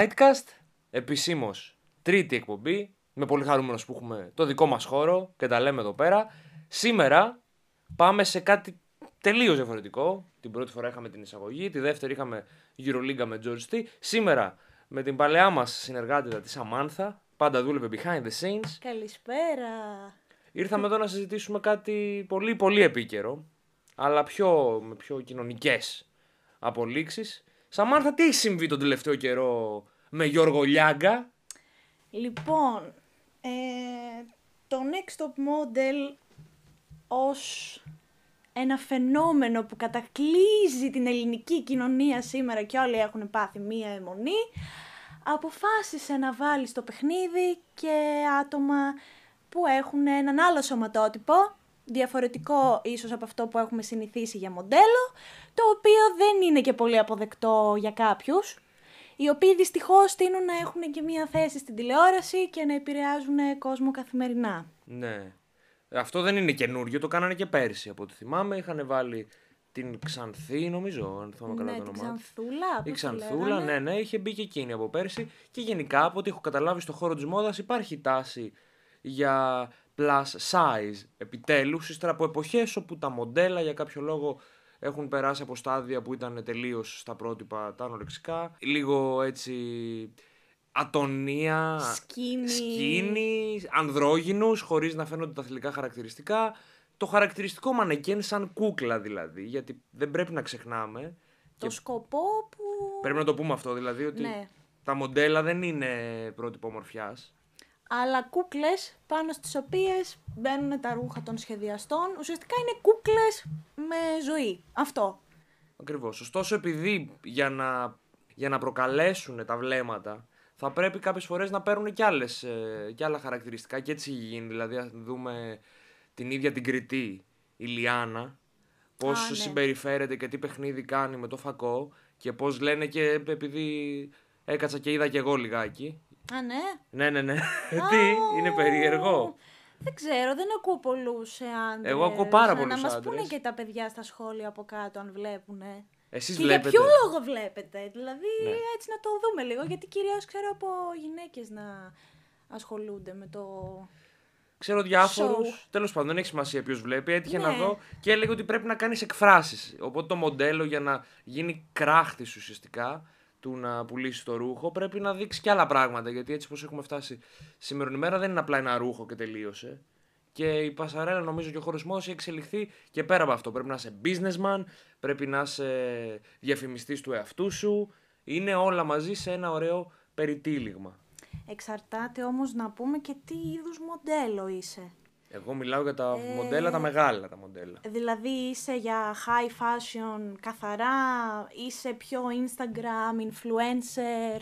Nightcast, επισήμως τρίτη εκπομπή. Είμαι πολύ χαρούμενος που έχουμε το δικό μας χώρο και τα λέμε εδώ πέρα. Σήμερα πάμε σε κάτι τελείως διαφορετικό. Την πρώτη φορά είχαμε την εισαγωγή, τη δεύτερη είχαμε Euroliga με George T. Σήμερα με την παλαιά μας συνεργάτητα της Σαμάνθα, πάντα δούλευε behind the scenes. Καλησπέρα. Ήρθαμε εδώ να συζητήσουμε κάτι πολύ πολύ επίκαιρο, αλλά πιο, με πιο κοινωνικές απολύξεις. Σαμάνθα, τι έχει συμβεί τον τελευταίο καιρό με Γιώργο Λιάγκα; Λοιπόν, ε, το Next Top Model ως ένα φαινόμενο που κατακλείζει την ελληνική κοινωνία σήμερα και όλοι έχουν πάθει μία αιμονή, αποφάσισε να βάλει στο παιχνίδι και άτομα που έχουν έναν άλλο σωματότυπο, διαφορετικό ίσως από αυτό που έχουμε συνηθίσει για μοντέλο, το οποίο δεν είναι και πολύ αποδεκτό για κάποιους, οι οποίοι δυστυχώς τείνουν να έχουν και μία θέση στην τηλεόραση και να επηρεάζουν κόσμο καθημερινά. Ναι. Αυτό δεν είναι καινούριο, το κάνανε και πέρσι από ό,τι θυμάμαι. Είχαν βάλει την Ξανθή, νομίζω, αν θυμάμαι καλά ναι, το την όνομά της. Ξανθούλα, Η πώς τη Ξανθούλα, λέγανε. ναι, ναι, είχε μπει και εκείνη από πέρσι. Και γενικά, από ό,τι έχω καταλάβει στο χώρο της μόδας, υπάρχει τάση για plus size επιτέλους, ύστερα από εποχές όπου τα μοντέλα για κάποιο λόγο έχουν περάσει από στάδια που ήταν τελείως στα πρότυπα τα ανορεξικά. Λίγο έτσι ατονία, Σκίνη. σκίνη, ανδρόγυνους, χωρίς να φαίνονται τα θηλυκά χαρακτηριστικά. Το χαρακτηριστικό μανεκέν σαν κούκλα δηλαδή, γιατί δεν πρέπει να ξεχνάμε. Το και σκοπό που... Πρέπει να το πούμε αυτό δηλαδή, ότι Ναι. τα μοντέλα δεν είναι πρότυπο ομορφιάς. αλλά κούκλες πάνω στις οποίες μπαίνουν τα ρούχα των σχεδιαστών. Ουσιαστικά είναι κούκλες με ζωή. Αυτό. Ακριβώς. Ωστόσο, επειδή για να, για να προκαλέσουν τα βλέμματα, θα πρέπει κάποιες φορές να παίρνουν και, άλλες, ε, και άλλα χαρακτηριστικά και έτσι έχει γίνει. Δηλαδή, αν δούμε την ίδια την κριτή, η Λιάνα, πώς Α, ναι. συμπεριφέρεται και τι παιχνίδι κάνει με το φακό και πώς λένε και επειδή έκατσα και είδα και εγώ λιγάκι. Α, ναι. Ναι, ναι, ναι. τι, είναι περίεργο. Δεν ξέρω, δεν ακούω πολλούς άντρες. Εγώ ακούω πάρα πολλούς Να μας άντρες. πούνε και τα παιδιά στα σχόλια από κάτω αν βλέπουν. Εσείς Και βλέπετε. για ποιο λόγο βλέπετε, δηλαδή Ναι. έτσι να το δούμε λίγο, γιατί κυρίως ξέρω από γυναίκες να ασχολούνται με το... Ξέρω διάφορους. Show. Τέλος πάντων, δεν έχει σημασία ποιος βλέπει. Έτυχε Ναι. να δω και έλεγε ότι πρέπει να κάνεις εκφράσεις. Οπότε το μοντέλο για να γίνει κράχτης ουσιαστικά του να πουλήσεις το ρούχο πρέπει να δείξει και άλλα πράγματα. Γιατί έτσι όπως έχουμε φτάσει σήμερα ημέρα δεν είναι απλά ένα ρούχο και τελείωσε. Και η Πασαρέλα νομίζω και ο χωρισμός έχει εξελιχθεί και πέρα από αυτό. Πρέπει να είσαι businessman, πρέπει να είσαι διαφημιστής του εαυτού σου. Είναι όλα μαζί σε ένα ωραίο περιτύλιγμα. Εξαρτάται όμως να πούμε και τι είδους μοντέλο είσαι. Εγώ μιλάω για τα Ε, μοντέλα, τα μεγάλα τα μοντέλα. Δηλαδή είσαι για high fashion καθαρά, είσαι πιο Instagram, influencer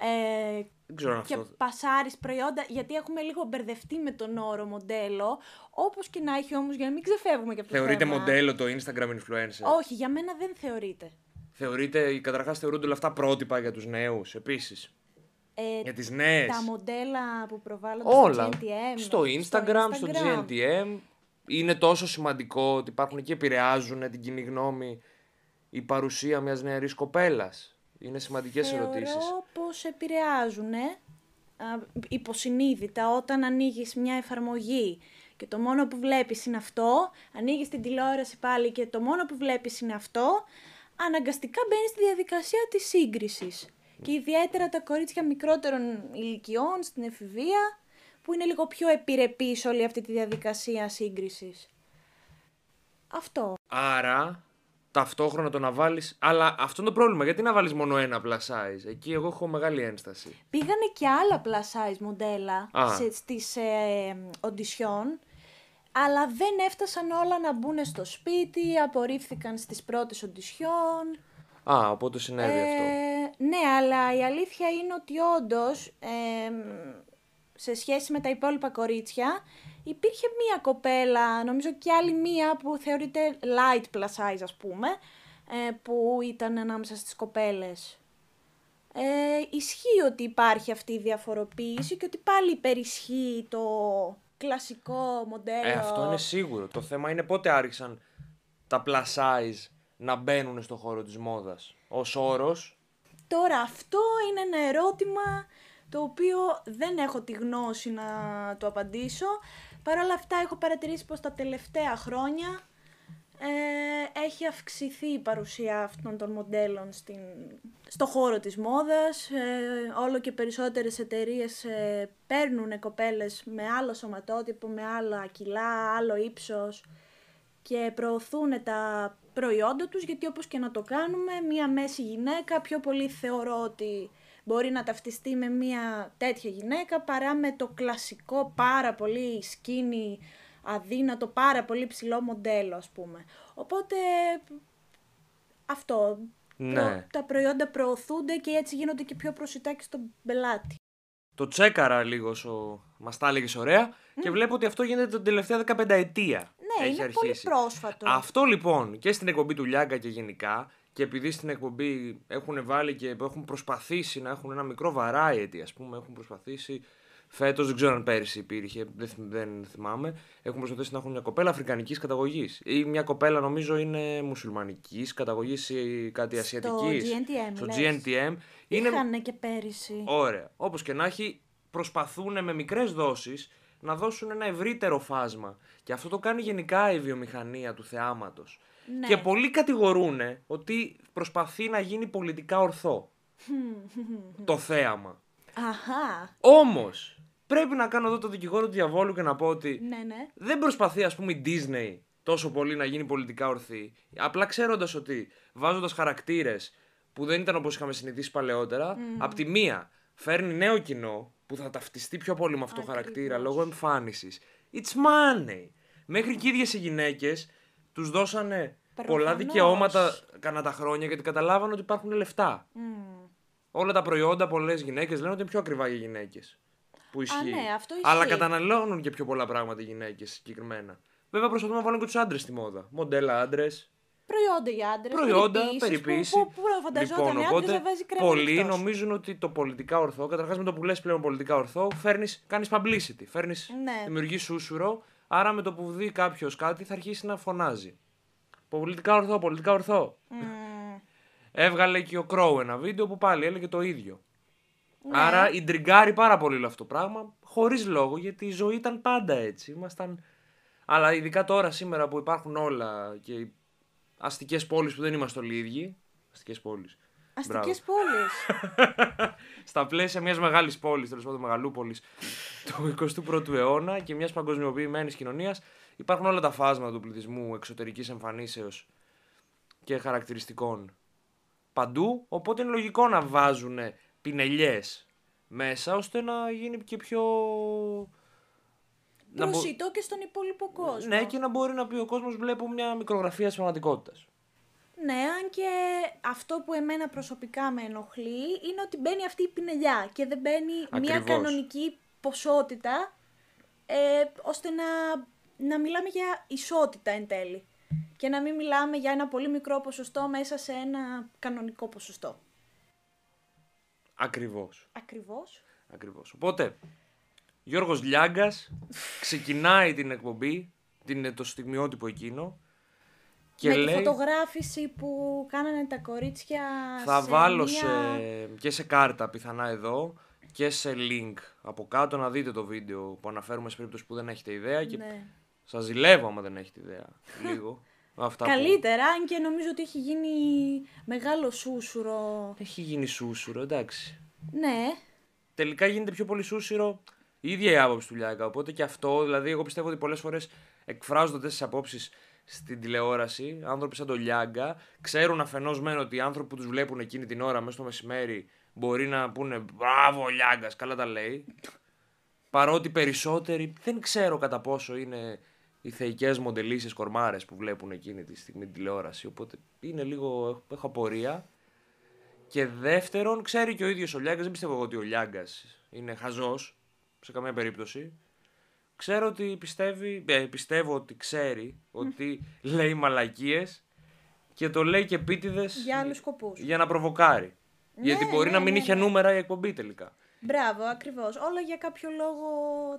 ε, Δεν ξέρω αν και αυτό. πασάρεις προϊόντα, γιατί έχουμε λίγο μπερδευτεί με τον όρο μοντέλο, όπως και να έχει όμως για να μην ξεφεύγουμε και από το Θεωρείται θέμα. μοντέλο το Instagram influencer; Όχι, για μένα δεν θεωρείται. Θεωρείται, καταρχάς θεωρούνται όλα αυτά πρότυπα για τους νέους επίσης; Ε, Για τις νέες; τα μοντέλα που προβάλλονται Όλα. στο GNTM. Στο Instagram, στο, GNTM. Είναι τόσο σημαντικό ότι υπάρχουν και επηρεάζουν την κοινή γνώμη η παρουσία μιας νεαρής κοπέλας. Είναι σημαντικές ερωτήσεις. Θεωρώ πως επηρεάζουν υποσυνείδητα όταν ανοίγεις μια εφαρμογή και το μόνο που βλέπεις είναι αυτό, ανοίγεις την τηλεόραση πάλι και το μόνο που βλέπεις είναι αυτό, αναγκαστικά μπαίνεις στη διαδικασία της σύγκρισης. Και ιδιαίτερα τα κορίτσια μικρότερων ηλικιών στην εφηβεία, που είναι λίγο πιο επιρρεπείς όλη αυτή τη διαδικασία σύγκρισης. Αυτό. Άρα, ταυτόχρονα το να βάλεις. Αλλά αυτό είναι το πρόβλημα. Γιατί να βάλεις μόνο ένα plus size; Εκεί εγώ έχω μεγάλη ένσταση. Πήγανε και άλλα plus size μοντέλα Α. σε, στις ε, οντισιόν, αλλά δεν έφτασαν όλα να μπουν στο σπίτι, απορρίφθηκαν στις πρώτες οντισιόν. Α, οπότε συνέβη αυτό. Ε, ναι, αλλά η αλήθεια είναι ότι όντως σε σχέση με τα υπόλοιπα κορίτσια, υπήρχε μία κοπέλα, νομίζω και άλλη μία που θεωρείται light plus size ας πούμε, ε, που ήταν ανάμεσα στις κοπέλες. Ε, ισχύει ότι υπάρχει αυτή η διαφοροποίηση και ότι πάλι υπερισχύει το κλασικό μοντέλο. Ε, αυτό είναι σίγουρο. Το θέμα είναι πότε άρχισαν τα plus size να μπαίνουν στο χώρο της μόδας. Ως όρος. Τώρα αυτό είναι ένα ερώτημα το οποίο δεν έχω τη γνώση να το απαντήσω. Παρ' όλα αυτά έχω παρατηρήσει πως τα τελευταία χρόνια ε, έχει αυξηθεί η παρουσία αυτών των μοντέλων στην, στο χώρο της μόδας. Ε, όλο και περισσότερες εταιρείες ε, παίρνουν κοπέλες με άλλο σωματότυπο, με άλλα κιλά, άλλο ύψος και προωθούν τα προϊόντα τους γιατί όπως και να το κάνουμε, μία μέση γυναίκα πιο πολύ θεωρώ ότι μπορεί να ταυτιστεί με μία τέτοια γυναίκα παρά με το κλασικό πάρα πολύ σκίνη αδύνατο, πάρα πολύ ψηλό μοντέλο ας πούμε. Οπότε αυτό. Ναι. τα προϊόντα προωθούνται και έτσι γίνονται και πιο προσιτά και στον πελάτη. Το τσέκαρα λίγο, σο... μας τα έλεγες ωραία και βλέπω ότι αυτό γίνεται την τελευταία 15 ετία. Ναι, Έχει είναι πολύ αρχίσει. πρόσφατο. Αυτό λοιπόν και στην εκπομπή του Λιάγκα και γενικά και επειδή στην εκπομπή έχουν βάλει και έχουν προσπαθήσει να έχουν ένα μικρό variety, ας πούμε, έχουν προσπαθήσει φέτος, δεν ξέρω αν πέρυσι υπήρχε, δεν, θυμ- δεν θυμάμαι, έχουν προσπαθήσει να έχουν μια κοπέλα αφρικανικής καταγωγής. Ή μια κοπέλα νομίζω είναι μουσουλμανικής καταγωγής ή κάτι ασιατικής. GNTM, Στο λες. GNTM. Είναι Είχαν και πέρυσι. Ωραία. Όπως και να έχει, προσπαθούν με μικρές δόσεις να δώσουν ένα ευρύτερο φάσμα. Και αυτό το κάνει γενικά η βιομηχανία του θεάματος. Ναι. Και πολλοί κατηγορούν ότι προσπαθεί να γίνει πολιτικά ορθό το θέαμα. Αχά. Όμως, πρέπει να κάνω εδώ το δικηγόρο του διαβόλου και να πω ότι Ναι, ναι. δεν προσπαθεί, ας πούμε, η Disney τόσο πολύ να γίνει πολιτικά ορθή. Απλά ξέροντας ότι βάζοντας χαρακτήρες που δεν ήταν όπως είχαμε συνηθίσει παλαιότερα, απ' τη μία φέρνει νέο κοινό που θα ταυτιστεί πιο πολύ με αυτό το χαρακτήρα Ακριβώς. λόγω εμφάνισης. It's money. Μέχρι και οι ίδιες οι γυναίκες τους δώσανε πολλά Προφανώς. δικαιώματα κανένα τα χρόνια γιατί καταλάβανε ότι υπάρχουν λεφτά. Μμμ. Όλα τα προϊόντα, πολλές γυναίκες λένε ότι είναι πιο ακριβά για γυναίκες. Που ισχύει. ναι, αυτό Αλλά ισχύει. καταναλώνουν και πιο πολλά πράγματα οι γυναίκες συγκεκριμένα. Βέβαια προσπαθούν να βάλουν και τους άντρες στη μόδα. Μοντέλα άντρες. Προϊόντα για άντρες. Προϊόντα, περιποίηση. Που, που, που φανταζόταν λοιπόν, άντρες να βάζει κρέμα. πολλοί εκτός. νομίζουν ότι το πολιτικά ορθό, καταρχάς με το που λες πλέον πολιτικά ορθό, φέρνεις, κάνεις publicity. Φέρνεις, Ναι. δημιουργείς σούσουρο, άρα με το που δει κάποιος κάτι θα αρχίσει να φωνάζει. Πολιτικά ορθό, πολιτικά ορθό. Μμμ. Έβγαλε και ο Crow ένα βίντεο που πάλι έλεγε το ίδιο. Ναι. Άρα ιντριγκάρει πάρα πολύ όλο αυτό το πράγμα, χωρίς λόγο, γιατί η ζωή ήταν πάντα έτσι. Ήμασταν... Αλλά ειδικά τώρα, σήμερα που υπάρχουν όλα και οι αστικές πόλεις που δεν είμαστε όλοι οι ίδιοι. Αστικές πόλεις. Αστικές πόλεις. Στα πλαίσια μιας μεγάλης πόλης, τέλος πάντων μεγαλούπολης του 21ου αιώνα και μιας παγκοσμιοποιημένης κοινωνίας, υπάρχουν όλα τα φάσματα του πληθυσμού εξωτερικής εμφανίσεως και χαρακτηριστικών παντού. Οπότε είναι λογικό να βάζουν πινελιές μέσα ώστε να γίνει και πιο. να μπο- Προσιτό και στον υπόλοιπο κόσμο. Ναι, και να μπορεί να πει ο κόσμος: Βλέπω μια μικρογραφία της πραγματικότητας. Ναι, αν και αυτό που εμένα προσωπικά με ενοχλεί είναι ότι μπαίνει αυτή η πινελιά και δεν μπαίνει μια Ακριβώς. κανονική ποσότητα ε, ώστε να, να μιλάμε για ισότητα εν τέλει και να μην μιλάμε για ένα πολύ μικρό ποσοστό μέσα σε ένα κανονικό ποσοστό. Ακριβώς. Ακριβώς. Ακριβώς. Οπότε, Γιώργος Λιάγκας ξεκινάει την εκπομπή, την, το στιγμιότυπο εκείνο και με λέει τη φωτογράφηση που κάνανε τα κορίτσια θα σε βάλω μια... σε, και σε κάρτα πιθανά εδώ και σε link από κάτω να δείτε το βίντεο που αναφέρουμε σε περίπτωση που δεν έχετε ιδέα και Ναι. σας ζηλεύω άμα δεν έχετε ιδέα λίγο. Αυτά που- Καλύτερα, αν και νομίζω ότι έχει γίνει μεγάλο σούσουρο. Έχει γίνει σούσουρο, εντάξει. Ναι, τελικά γίνεται πιο πολύ σούσιρο η ίδια η άποψη του Λιάγκα. Οπότε και αυτό, δηλαδή, εγώ πιστεύω ότι πολλές φορές εκφράζονται τι απόψεις στην τηλεόραση, άνθρωποι σαν τον Λιάγκα, ξέρουν αφενός μεν ότι οι άνθρωποι που τους βλέπουν εκείνη την ώρα μέσα στο μεσημέρι μπορεί να πούνε Μπράβο, ο Λιάγκας, καλά τα λέει. Παρότι περισσότεροι δεν ξέρω κατά πόσο είναι οι θεϊκές μοντελίσιες κορμάρες που βλέπουν εκείνη τη στιγμή την τηλεόραση. Οπότε είναι λίγο. έχω απορία. Και δεύτερον, ξέρει και ο ίδιος ο Λιάγκας, δεν πιστεύω εγώ ότι ο Λιάγκας είναι χαζός σε καμία περίπτωση. Ξέρω ότι πιστεύει, ε, πιστεύω ότι ξέρει ότι λέει μαλακίες και το λέει και επίτηδες Για άλλους σκοπούς. για να προβοκάρει. Γιατί Ναι, μπορεί ναι, να μην ναι, είχε ναι. νούμερα η εκπομπή τελικά. Μπράβο, ακριβώς. Όλα για κάποιο λόγο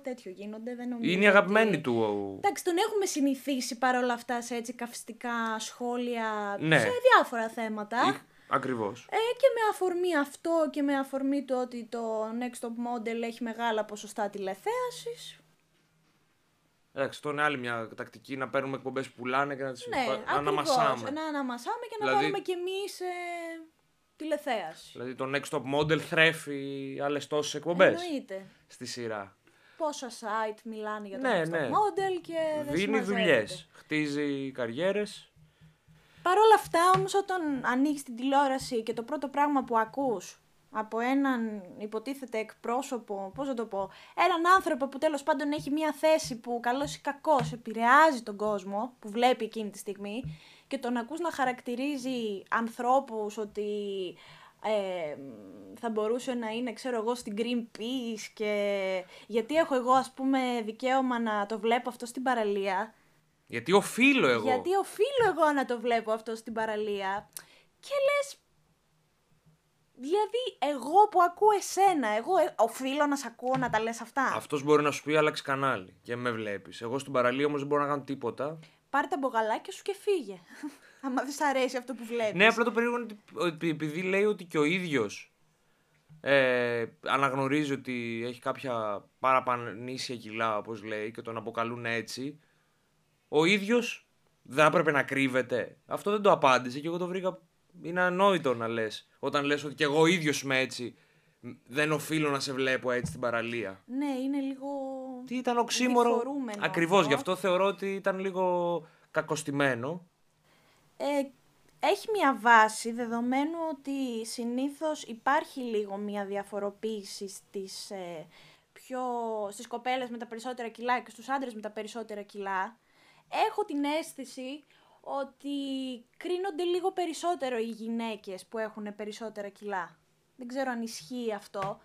τέτοιο γίνονται. Δεν νομίζω Είναι η αγαπημένη ότι- του. ο- Εντάξει, τον έχουμε συνηθίσει παρόλα αυτά σε έτσι καυστικά σχόλια Ναι. σε διάφορα θέματα. Ακριβώς. Ε, και με αφορμή αυτό και με αφορμή το ότι το Next Top Model έχει μεγάλα ποσοστά τηλεθέασης. Εντάξει, αυτό είναι άλλη μια τακτική να παίρνουμε εκπομπές που πουλάνε και να τις Ναι, ακριβώς. αναμασάμε. Να αναμασάμε και να Δηλαδή- βάλουμε κι εμείς ε, τηλεθέαση. Δηλαδή το Next Top Model θρέφει άλλες τόσες εκπομπές Εννοείται. στη σειρά. Πόσα site μιλάνε για το Ναι, Next ναι. Top Model και δεν Δίνει συμμαζεύεται. δουλειές. Χτίζει καριέρες. Παρ' όλα αυτά όμως όταν ανοίξεις την τηλεόραση και το πρώτο πράγμα που ακούς από έναν υποτίθεται εκπρόσωπο, πώς να το πω, έναν άνθρωπο που τέλος πάντων έχει μια θέση που καλός ή κακός επηρεάζει τον κόσμο που βλέπει εκείνη τη στιγμή και τον ακούς να χαρακτηρίζει ανθρώπους ότι ε, θα μπορούσε να είναι, ξέρω εγώ, στην Greenpeace και γιατί έχω εγώ ας πούμε δικαίωμα να το βλέπω αυτό στην παραλία; Γιατί οφείλω εγώ. γιατί οφείλω εγώ να το βλέπω αυτό στην παραλία; Και λες, δηλαδή εγώ που ακούω εσένα, εγώ ε, οφείλω να σε ακούω να τα λες αυτά. Αυτός μπορεί να σου πει άλλαξε κανάλι και με βλέπεις. Εγώ στην παραλία όμως δεν μπορώ να κάνω τίποτα. Πάρε τα μπογαλάκια σου και φύγε. Άμα δεν σ' αρέσει αυτό που βλέπεις. Ναι, απλά το περίεργο είναι ότι- ότι επειδή λέει ότι και ο ίδιος ε, αναγνωρίζει ότι έχει κάποια παραπανήσια κιλά, όπως λέει, και τον αποκαλούν έτσι, ο ίδιος δεν έπρεπε να κρύβεται. Αυτό δεν το απάντησε και εγώ το βρήκα. Είναι ανόητο να λες. Όταν λες ότι και εγώ ίδιος είμαι έτσι, μ, δεν οφείλω να σε βλέπω έτσι στην παραλία. Ναι, είναι λίγο... Τι ήταν οξύμορο. διφορούμενο Ακριβώς, αυτό. γι' αυτό θεωρώ ότι ήταν λίγο κακοστημένο. Ε, έχει μια βάση δεδομένου ότι συνήθως υπάρχει λίγο μια διαφοροποίηση στις, ε, πιο, στις κοπέλες με τα περισσότερα κιλά και στους άντρες με τα περισσότερα κιλά. Έχω την αίσθηση ότι κρίνονται λίγο περισσότερο οι γυναίκες που έχουν περισσότερα κιλά. Δεν ξέρω αν ισχύει αυτό.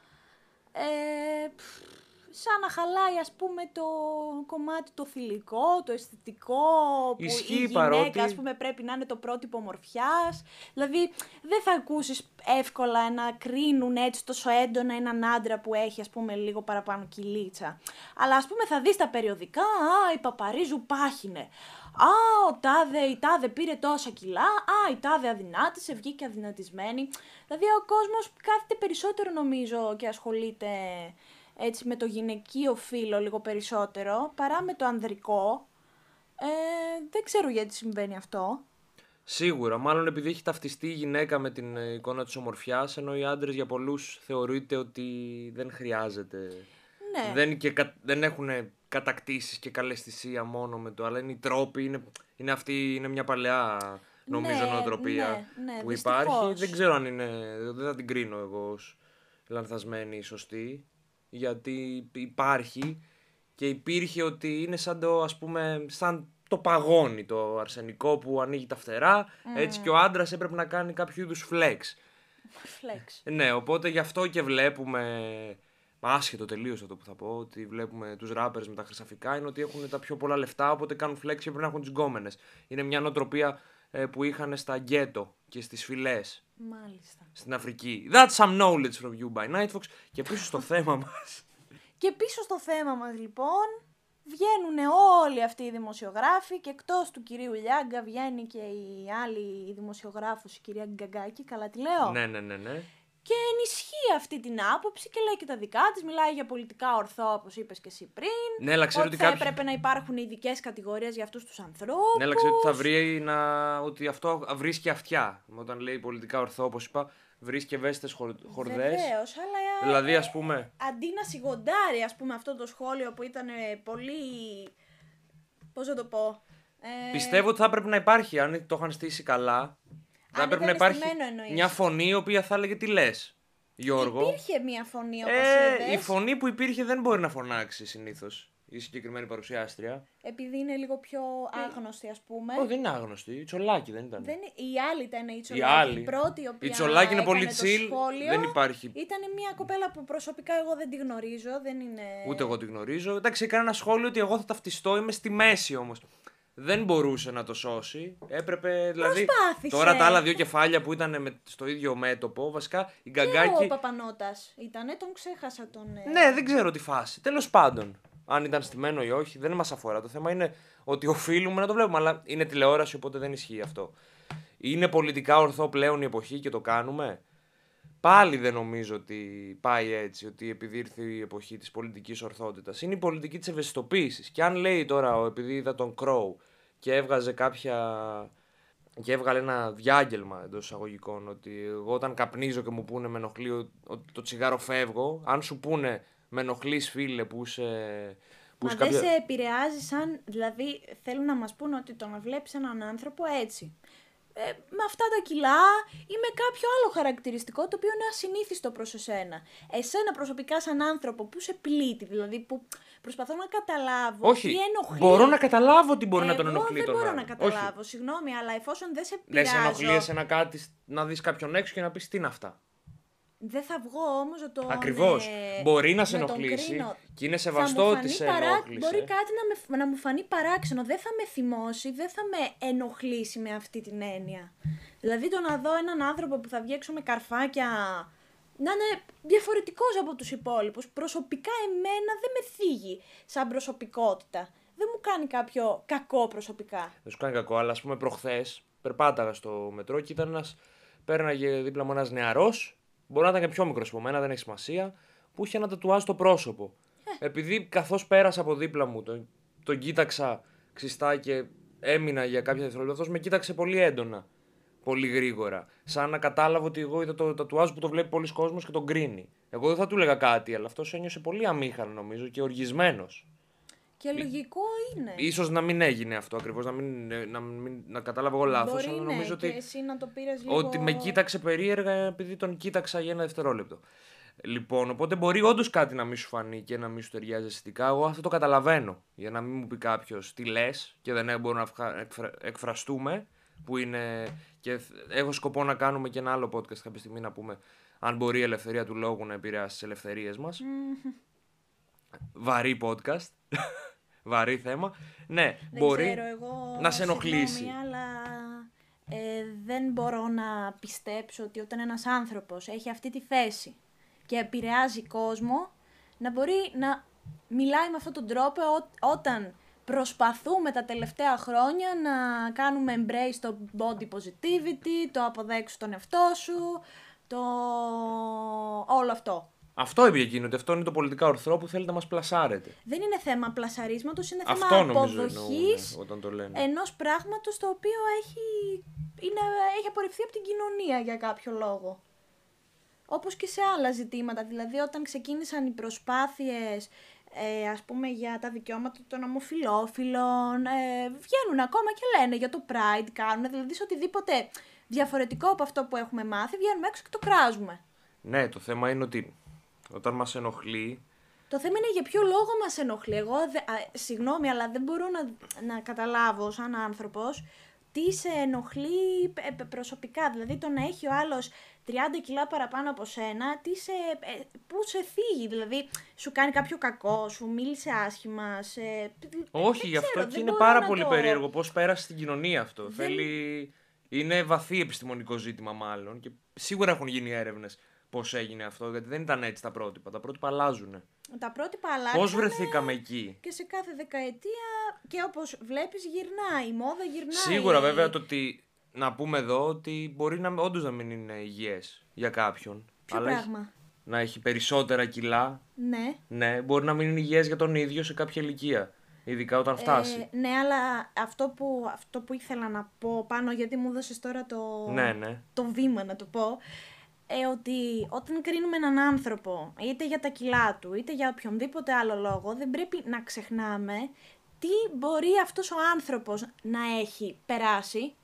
Ε, πφ, σαν να χαλάει ας πούμε το κομμάτι το θηλυκό, το αισθητικό, που Ισχύει η γυναίκα παρότι- ας πούμε πρέπει να είναι το πρότυπο μορφιάς. Δηλαδή δεν θα ακούσεις εύκολα να κρίνουν έτσι τόσο έντονα έναν άντρα που έχει ας πούμε λίγο παραπάνω κυλίτσα. Αλλά ας πούμε θα δεις τα περιοδικά, α η Παπαρίζου πάχινε. Α, ο τάδε, η τάδε πήρε τόσα κιλά. Α, η τάδε αδυνάτησε, βγήκε αδυνατισμένη. Δηλαδή ο κόσμος κάθεται περισσότερο νομίζω και ασχολείται έτσι με το γυναικείο φύλλο λίγο περισσότερο παρά με το ανδρικό. Ε, δεν ξέρω γιατί συμβαίνει αυτό. Σίγουρα, μάλλον επειδή έχει ταυτιστεί η γυναίκα με την ε, εικόνα της ομορφιάς, ενώ οι άντρες για πολλούς θεωρείται ότι δεν χρειάζεται. Ναι. Δεν, και, κα- δεν έχουν κατακτήσεις και καλαισθησία μόνο με το, αλλά είναι οι τρόποι, είναι, είναι αυτή, είναι μια παλαιά νομίζω Ναι, νοοτροπία ναι, ναι, που δυστυχώς. υπάρχει. Δεν ξέρω αν είναι, δεν θα την κρίνω εγώ ως λανθασμένη ή σωστή, γιατί υπάρχει και υπήρχε ότι είναι σαν το, ας πούμε, σαν το παγόνι το αρσενικό που ανοίγει τα φτερά, έτσι και ο άντρας έπρεπε να κάνει κάποιο είδους flex. Flex. Ναι, οπότε γι' αυτό και βλέπουμε. Άσχετο τελείως αυτό που θα πω, ότι βλέπουμε τους rappers με τα χρυσαφικά είναι ότι έχουν τα πιο πολλά λεφτά, οπότε κάνουν flex και πρέπει να έχουν τις γκόμενες. Είναι μια νοοτροπία ε, που είχαν στα γκέτο και στις φυλές Μάλιστα. στην Αφρική. That's some knowledge from you by Nightfox. Και πίσω στο θέμα μας. Και πίσω στο θέμα μας λοιπόν βγαίνουν όλοι αυτοί οι δημοσιογράφοι και εκτός του κυρίου Λιάγκα βγαίνει και η άλλη δημοσιογράφος, η κυρία Γκαγκάκη, καλά τη λέω. ναι, ναι, ναι, ναι. Και ενισχύει αυτή την άποψη και λέει και τα δικά της, μιλάει για πολιτικά ορθό όπως είπες και εσύ πριν. Ναι, αλλά ξέρω ότι ότι θα κάποιοι- έπρεπε να υπάρχουν ειδικές κατηγορίες για αυτούς τους ανθρώπους. Ναι, αλλά ξέρω ότι θα βρει να... ότι αυτό βρίσκει αυτιά. Όταν λέει πολιτικά ορθό, όπως είπα, βρίσκει ευαίσθητες χορδές. Βεβαίως, αλλά Δηλαδή, ε, ας πούμε. αντί να σιγοντάρει ας πούμε αυτό το σχόλιο που ήταν ε, πολύ, πώς να το πω, ε, Πιστεύω ότι θα έπρεπε να υπάρχει, αν το είχαν στήσει καλά. Θα Αν έπρεπε να ήταν υπάρχει στημένο εννοείς. μια φωνή η οποία θα έλεγε τι λες, Γιώργο; Υπήρχε μια φωνή όπως Ε, είδες. η φωνή που υπήρχε δεν μπορεί να φωνάξει συνήθως. η συγκεκριμένη παρουσιάστρια. Επειδή είναι λίγο πιο άγνωστη, ας πούμε. Όχι, δεν είναι άγνωστη. Η Τσολάκη δεν ήταν. Δεν... Η άλλη ήταν η Τσολάκη. Η άλλη. Η πρώτη, η οποία Η Τσολάκη είναι πολύ έκανε το chill, σχόλιο. δεν υπάρχει. Ήταν μια κοπέλα που προσωπικά εγώ δεν τη γνωρίζω. Δεν είναι... Ούτε εγώ τη γνωρίζω. Εντάξει, έκανε ένα σχόλιο ότι εγώ θα ταυτιστώ, είμαι στη μέση όμως. Δεν μπορούσε να το σώσει. Έπρεπε, δηλαδή. Προσπάθησε. Τώρα τα άλλα δύο κεφάλια που ήταν με, στο ίδιο μέτωπο, βασικά η Και ο Γκαγκάκη. Παπανότας; Ήταν, τον ξέχασα τον. ε, Ναι, δεν ξέρω τι φάση. Τέλος πάντων, αν ήταν στημένο ή όχι, δεν μας αφορά. Το θέμα είναι ότι οφείλουμε να το βλέπουμε. Αλλά είναι τηλεόραση, οπότε δεν ισχύει αυτό. Είναι πολιτικά ορθό πλέον η εποχή και το κάνουμε; Πάλι δεν νομίζω ότι πάει έτσι, ότι επειδή ήρθε η εποχή της πολιτικής ορθότητας. Είναι η πολιτική της ευαισθητοποίησης. Και αν λέει τώρα, ο- επειδή είδα τον Crow και έβγαζε κάποια... και έβγαλε ένα διάγγελμα εντός εισαγωγικών, ότι εγώ όταν καπνίζω και μου πούνε με ενοχλεί ο- ότι το τσιγάρο φεύγω, αν σου πούνε με ενοχλείς φίλε που είσαι... Που Μα είσαι δεν κάποια- σε επηρεάζει σαν. Δηλαδή, θέλουν να μας πούνε ότι το να βλέπεις έναν άνθρωπο έτσι. Ε, με αυτά τα κιλά ή με κάποιο άλλο χαρακτηριστικό το οποίο είναι ασυνήθιστο προς εσένα. Εσένα προσωπικά σαν άνθρωπο που σε πλήττει, δηλαδή που προσπαθώ να καταλάβω Όχι, τι ενοχλεί. μπορώ να καταλάβω τι μπορεί να τον Εγώ ενοχλεί δεν τον μπορώ άλλον. να καταλάβω, συγγνώμη, αλλά εφόσον δεν σε Λε, πειράζω, ενοχλεί εσένα κάτι να δεις κάποιον έξω και να πεις τι είναι αυτά. Δεν θα βγω όμως να τον... Ακριβώς. ε, Μπορεί να σε να τον ενοχλήσει κρίνω. και είναι Θα μου σεβαστό ότι φανεί σε παρά- ενόχλησε. Μπορεί κάτι να, με, να μου φανεί παράξενο. Δεν θα με θυμώσει, δεν θα με ενοχλήσει με αυτή την έννοια. Δηλαδή το να δω έναν άνθρωπο που θα βγει έξω με καρφάκια να είναι διαφορετικός από τους υπόλοιπους. Προσωπικά εμένα δεν με θίγει σαν προσωπικότητα. Δεν μου κάνει κάποιο κακό προσωπικά. Δεν σου κάνει κακό, αλλά ας πούμε προχθές περπάταγα στο μετρό και ήταν ένα. Πέρναγε δίπλα μου ένας νεαρός, μπορεί να ήταν και πιο μικρός από μένα, δεν έχει σημασία, που είχε ένα τατουάζ στο πρόσωπο. Επειδή καθώς πέρασα από δίπλα μου, τον, τον κοίταξα ξιστά και έμεινα για κάποια δευτερόλεπτα, αυτός με κοίταξε πολύ έντονα. Πολύ γρήγορα. Σαν να κατάλαβε ότι εγώ είδα το τατουάζ που το βλέπει πολλοί κόσμος και τον κρίνει. Εγώ δεν θα του έλεγα κάτι, αλλά αυτός ένιωσε πολύ αμήχανο νομίζω και οργισμένος. Και λογικό είναι. Ίσως να μην έγινε αυτό ακριβώς, να, μην, να, μην, να κατάλαβα εγώ λάθος, Μπορεί αλλά ναι, νομίζω και ότι, εσύ να το πήρες λίγο... ότι με κοίταξε περίεργα επειδή τον κοίταξα για ένα δευτερόλεπτο. Λοιπόν, οπότε μπορεί όντως κάτι να μην σου φανεί και να μην σου ταιριάζει αισθητικά. Εγώ αυτό το καταλαβαίνω. Για να μην μου πει κάποιος τι λες και δεν μπορούμε να ευχα- εκφρα- εκφραστούμε. Που είναι. και θ- έχω σκοπό να κάνουμε και ένα άλλο podcast κάποια στιγμή να πούμε αν μπορεί η ελευθερία του λόγου να επηρεάσει τις ελευθερίες μας. Βαρύ podcast. Βαρύ θέμα. Ναι, Δεν μπορεί ξέρω, εγώ, να σε ενοχλήσει. συγγνώμη, αλλά ε, δεν μπορώ να πιστέψω ότι όταν ένας άνθρωπος έχει αυτή τη θέση και επηρεάζει κόσμο, να μπορεί να μιλάει με αυτόν τον τρόπο ό- όταν προσπαθούμε τα τελευταία χρόνια να κάνουμε embrace το body positivity, το αποδέξου τον εαυτό σου, το όλο αυτό. Αυτό είπε εκείνο, ότι αυτό είναι το πολιτικά ορθρό που θέλετε να μας πλασάρετε. Δεν είναι θέμα πλασαρίσματος, είναι θέμα Αυτό νομίζω αποδοχής εννοούν όταν το λένε. ενός πράγματος το οποίο έχει, είναι, έχει απορριφθεί από την κοινωνία για κάποιο λόγο. Όπως και σε άλλα ζητήματα, δηλαδή όταν ξεκίνησαν οι προσπάθειες ε, ας πούμε για τα δικαιώματα των ομοφιλόφιλων, ε, βγαίνουν ακόμα και λένε για το Pride κάνουν, δηλαδή σε οτιδήποτε διαφορετικό από αυτό που έχουμε μάθει, βγαίνουμε έξω και το κράζουμε. Ναι, το θέμα είναι ότι όταν μας ενοχλεί. Το θέμα είναι για ποιο λόγο μας ενοχλεί. Εγώ, δε, α, συγγνώμη, αλλά δεν μπορώ να, να καταλάβω σαν άνθρωπος τι σε ενοχλεί ε, ε, προσωπικά. Δηλαδή το να έχει ο άλλος 30 κιλά παραπάνω από σένα, τι σε, ε, πού σε θίγει. Δηλαδή σου κάνει κάποιο κακό, σου μίλησε άσχημα, σε... Όχι, δεν γι' αυτό ξέρω, και δεν είναι μπορώ πάρα να πολύ το- περίεργο πώς πέρασε στην κοινωνία αυτό. Θέλει. Είναι βαθύ επιστημονικό ζήτημα, μάλλον. Και σίγουρα έχουν γίνει έρευνες πώς έγινε αυτό, γιατί δεν ήταν έτσι τα πρότυπα. Τα πρότυπα αλλάζουν. Τα πρότυπα αλλάξανε Πώς βρεθήκαμε εκεί; και σε κάθε δεκαετία και όπως βλέπεις γυρνάει, η μόδα γυρνάει. Σίγουρα βέβαια το ότι. Να πούμε εδώ ότι μπορεί να όντως να μην είναι υγιές για κάποιον. Ποιο αλλά έχει- πράγμα; να έχει περισσότερα κιλά. Ναι. Ναι, μπορεί να μην είναι υγιές για τον ίδιο σε κάποια ηλικία. Ειδικά όταν φτάσει. Ε, ναι, αλλά αυτό που, αυτό που ήθελα να πω πάνω, γιατί μου έδωσες τώρα το, Ναι, ναι. το βήμα να το πω, ε, ότι όταν κρίνουμε έναν άνθρωπο, είτε για τα κιλά του, είτε για οποιονδήποτε άλλο λόγο, δεν πρέπει να ξεχνάμε τι μπορεί αυτός ο άνθρωπος να έχει περάσει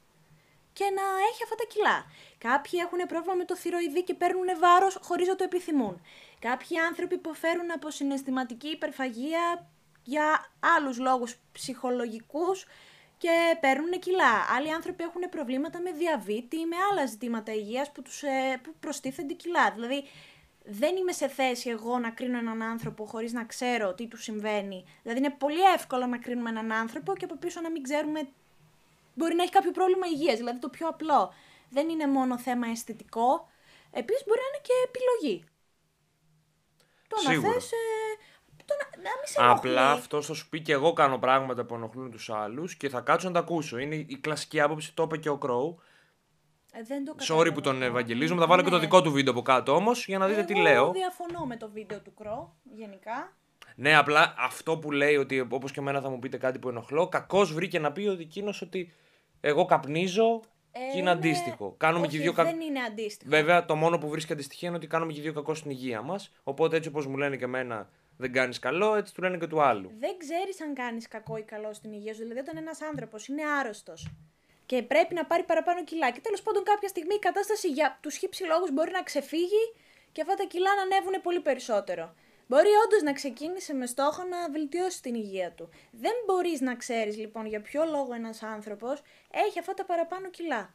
και να έχει αυτά τα κιλά. Κάποιοι έχουν πρόβλημα με το θηροειδή και παίρνουν βάρος χωρίς να το επιθυμούν. Κάποιοι άνθρωποι υποφέρουν από συναισθηματική υπερφαγία για άλλους λόγους ψυχολογικούς και παίρνουν κιλά. Άλλοι άνθρωποι έχουν προβλήματα με διαβήτη ή με άλλα ζητήματα υγείας που, τους, ε, που προστίθενται κιλά. Δηλαδή δεν είμαι σε θέση εγώ να κρίνω έναν άνθρωπο χωρίς να ξέρω τι του συμβαίνει. Δηλαδή είναι πολύ εύκολο να κρίνουμε έναν άνθρωπο και από πίσω να μην ξέρουμε μπορεί να έχει κάποιο πρόβλημα υγείας, δηλαδή το πιο απλό. Δεν είναι μόνο θέμα αισθητικό, επίσης μπορεί να είναι και επιλογή. Το Σίγουρα. να θες, ε, το να, να μην σε Απλά ενοχλεί. αυτό θα σου πει και εγώ κάνω πράγματα που ενοχλούν τους άλλους και θα κάτσω να τα ακούσω. Είναι η κλασική άποψη, το είπε και ο Κρόου. Ε, δεν το Sorry κατάλαβα που τον αυτό. ευαγγελίζουμε, θα βάλω και το Ναι. δικό του βίντεο από κάτω όμως για να δείτε τι Εγώ λέω. διαφωνώ με το βίντεο του Κρό, γενικά. Ναι, απλά αυτό που λέει ότι όπως και εμένα θα μου πείτε κάτι που ενοχλώ, κακώ βρήκε να πει ότι εκείνο ότι εγώ καπνίζω Ε, και είναι αντίστοιχο. Κάνουμε Όχι, και δύο κακ... δεν είναι αντίστοιχο. Βέβαια, το μόνο που βρίσκει αντιστοιχεία είναι ότι κάνουμε και δύο κακό στην υγεία μας. Οπότε έτσι όπως μου λένε και εμένα δεν κάνεις καλό, έτσι του λένε και του άλλου. Δεν ξέρεις αν κάνεις κακό ή καλό στην υγεία σου. Δηλαδή, όταν ένας άνθρωπος είναι άρρωστος και πρέπει να πάρει παραπάνω κιλά. Και τέλος πάντων, κάποια στιγμή η κατάσταση για τους χύψη λόγους μπορεί να ξεφύγει και αυτά τα κιλά να ανέβουν πολύ περισσότερο. Μπορεί όντως να ξεκίνησε με στόχο να βελτιώσει την υγεία του. Δεν μπορείς να ξέρεις λοιπόν για ποιο λόγο ένας άνθρωπος έχει αυτά τα παραπάνω κιλά.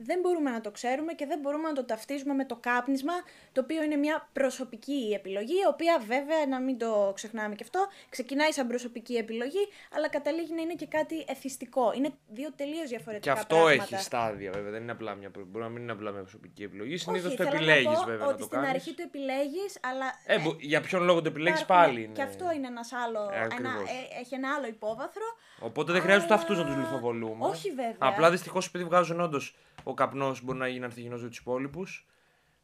Δεν μπορούμε να το ξέρουμε και δεν μπορούμε να το ταυτίζουμε με το κάπνισμα, το οποίο είναι μια προσωπική επιλογή, η οποία βέβαια, να μην το ξεχνάμε και αυτό, ξεκινάει σαν προσωπική επιλογή, αλλά καταλήγει να είναι και κάτι εθιστικό. Είναι δύο τελείως Και διαφορετικά αυτό πράγματα. έχει στάδια βέβαια. Δεν είναι απλά μια, μπορεί να μην είναι απλά μια προσωπική επιλογή. Συνήθως Όχι, το θέλω να επιλέγεις πω βέβαια ότι να το στην κάνεις. αρχή το επιλέγεις, αλλά. Ε, μπο- για ποιον λόγο το επιλέγεις υπάρχουν- πάλι. Είναι... Και αυτό είναι ένας άλλο, Ε, ένα, ακριβώς. ε, έχει ένα άλλο υπόβαθρο. Οπότε δεν χρειάζεται Αλλά- αυτούς να τους λιθοβολούμε. Όχι, βέβαια. Απλά δυστυχώς επειδή βγάζουν όντως ο καπνός μπορεί να γίνει ανθυγινό για τους υπόλοιπους.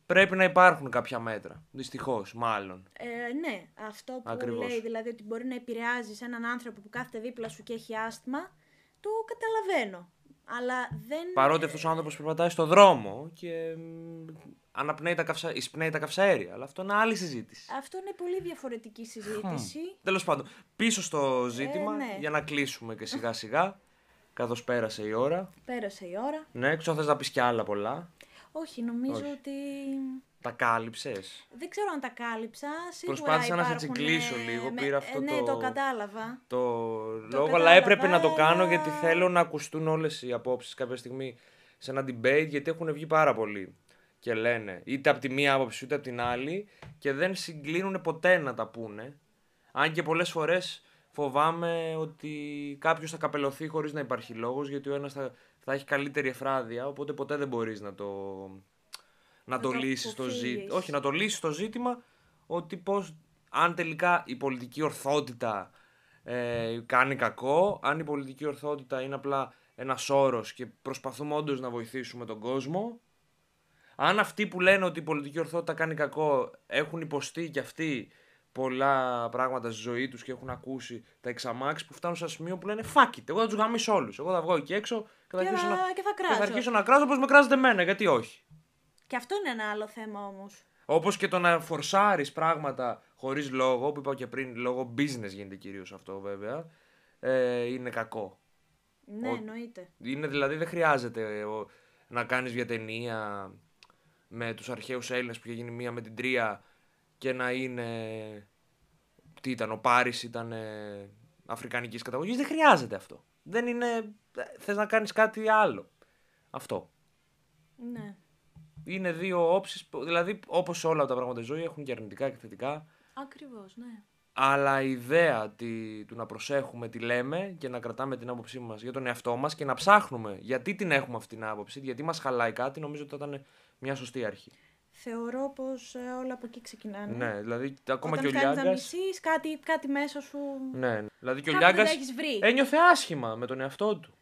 Πρέπει να υπάρχουν κάποια μέτρα. Δυστυχώς, μάλλον. Ε, ναι, αυτό που Ακριβώς. λέει δηλαδή ότι μπορεί να επηρεάζεις έναν άνθρωπο που κάθεται δίπλα σου και έχει άσθμα, το καταλαβαίνω. Αλλά δεν. Παρότι αυτός ο άνθρωπος περπατάει στο δρόμο και μ, αναπνέει τα καυσα... εισπνέει τα καυσαέρια. Αλλά αυτό είναι άλλη συζήτηση. Αυτό είναι πολύ διαφορετική συζήτηση. Τέλος πάντων, πίσω στο ζήτημα ναι. για να κλείσουμε και σιγά σιγά. Καθώς πέρασε η ώρα. Πέρασε η ώρα. Ναι, έξω θες να πεις και άλλα πολλά. Όχι, νομίζω Όχι. ότι. Τα κάλυψες; Δεν ξέρω αν τα κάλυψα. Σίγουρα Προσπάθησα να σε υπάρχουν, τσιγκλίσω ε, λίγο, με- πήρα ε, αυτό ναι, το- το κατάλαβα. το λόγο, κατάλαβα, αλλά έπρεπε να το κάνω αλλά- γιατί θέλω να ακουστούν όλες οι απόψεις κάποια στιγμή σε ένα debate γιατί έχουν βγει πάρα πολλοί και λένε είτε από τη μία άποψη είτε από την άλλη και δεν συγκλίνουν ποτέ να τα πούνε. Αν και πολλές φορές φοβάμαι ότι κάποιος θα καπελωθεί χωρίς να υπάρχει λόγος γιατί ο ένας θα, θα έχει καλύτερη εφράδια οπότε ποτέ δεν μπορείς να το, να το το λύσεις το ζήτημα. αποφύγεις. Όχι, να το λύσεις το ζήτημα ότι πώς, αν τελικά η πολιτική ορθότητα ε, κάνει κακό, αν η πολιτική ορθότητα είναι απλά ένας όρος και προσπαθούμε όντως να βοηθήσουμε τον κόσμο, αν αυτοί που λένε ότι η πολιτική ορθότητα κάνει κακό έχουν υποστεί και αυτοί πολλά πράγματα στη ζωή τους και έχουν ακούσει τα εξαμάξι που φτάνουν σε ένα σημείο που λένε fuck it, εγώ θα τους γαμίσω όλους. Εγώ θα βγω εκεί έξω και θα, Και αρχίσω, θα- να, και θα και κράζω. θα αρχίσω να κράζω όπως με κράζετε εμένα, γιατί όχι. Και αυτό είναι ένα άλλο θέμα όμως. Όπως και το να φορσάρεις πράγματα χωρίς λόγο, που είπα και πριν, λόγω business γίνεται κυρίως αυτό βέβαια, ε, είναι κακό. Ναι, Ο- εννοείται. Είναι δηλαδή δεν χρειάζεται ε, ο- να κάνεις μια ταινία με τους αρχαίους Έλληνες που είχε γίνει μία με την Τρία και να είναι. Τι ήταν, ο Πάρης ήταν ε, αφρικανικής καταγωγής. Δεν χρειάζεται αυτό. Δεν είναι. Θες να κάνεις κάτι άλλο. Αυτό. Ναι. Είναι δύο όψεις. Δηλαδή, όπως όλα τα πράγματα στη ζωή έχουν και αρνητικά και θετικά. Ακριβώς, ναι. Αλλά η ιδέα τη, του να προσέχουμε τι λέμε και να κρατάμε την άποψή μας για τον εαυτό μας και να ψάχνουμε γιατί την έχουμε αυτή την άποψη, γιατί μας χαλάει κάτι, νομίζω ότι θα ήταν μια σωστή αρχή. Θεωρώ πως όλα από εκεί ξεκινάνε. Ναι, δηλαδή ακόμα Όταν και ο φτάνεις να Λιάγκα. μισείς, κάτι, κάτι μέσα σου. Ναι, δηλαδή και ο Κάπου δεν Λιάγκας τα έχεις βρει. ένιωθε άσχημα με τον εαυτό του.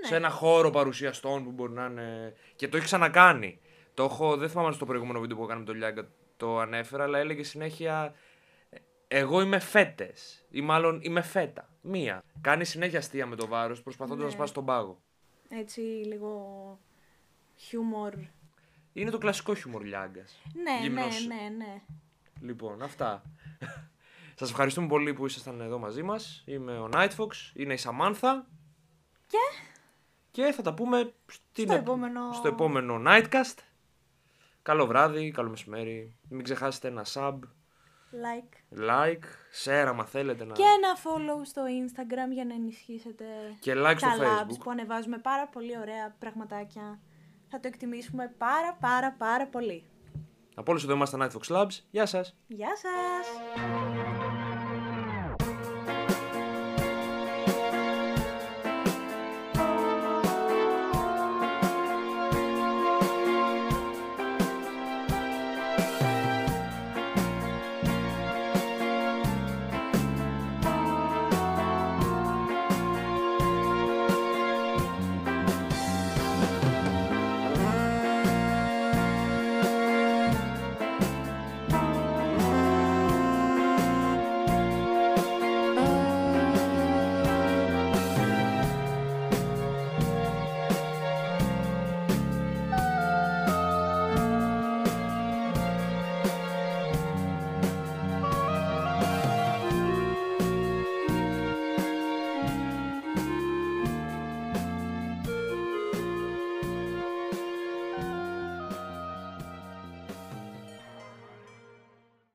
Ναι. Σε ένα χώρο παρουσιαστών που μπορεί να είναι. Και το έχει ξανακάνει. Το έχω, δεν θυμάμαι αν στο προηγούμενο βίντεο που έκανα με τον Λιάγκα το ανέφερα, αλλά έλεγε συνέχεια. Εγώ είμαι φέτες. Ή μάλλον είμαι φέτα. Μία. Κάνει συνέχεια αστεία με το βάρος, προσπαθώντας να Ναι. σπάσει τον πάγο. Έτσι λίγο χιούμορ. Είναι το κλασικό χιούμορ Λιάγκας. Ναι, Γυμνός. ναι, ναι, ναι. Λοιπόν, αυτά. Σας ευχαριστούμε πολύ που ήσασταν εδώ μαζί μας. Είμαι ο Nightfox, είναι η Σαμάνθα. Και; Και θα τα πούμε στην Στο επ- επόμενο- στο επόμενο Nightcast. Καλό βράδυ, καλό μεσημέρι. Μην ξεχάσετε ένα sub. like. Like, share άμα θέλετε να... Και ένα follow στο Instagram για να ενισχύσετε Και like στο τα labs Facebook. που ανεβάζουμε πάρα πολύ ωραία πραγματάκια. Θα το εκτιμήσουμε πάρα πάρα πάρα πολύ. Από όλους εδώ είμαστε Nightfox Labs. Γεια σας! Γεια σας!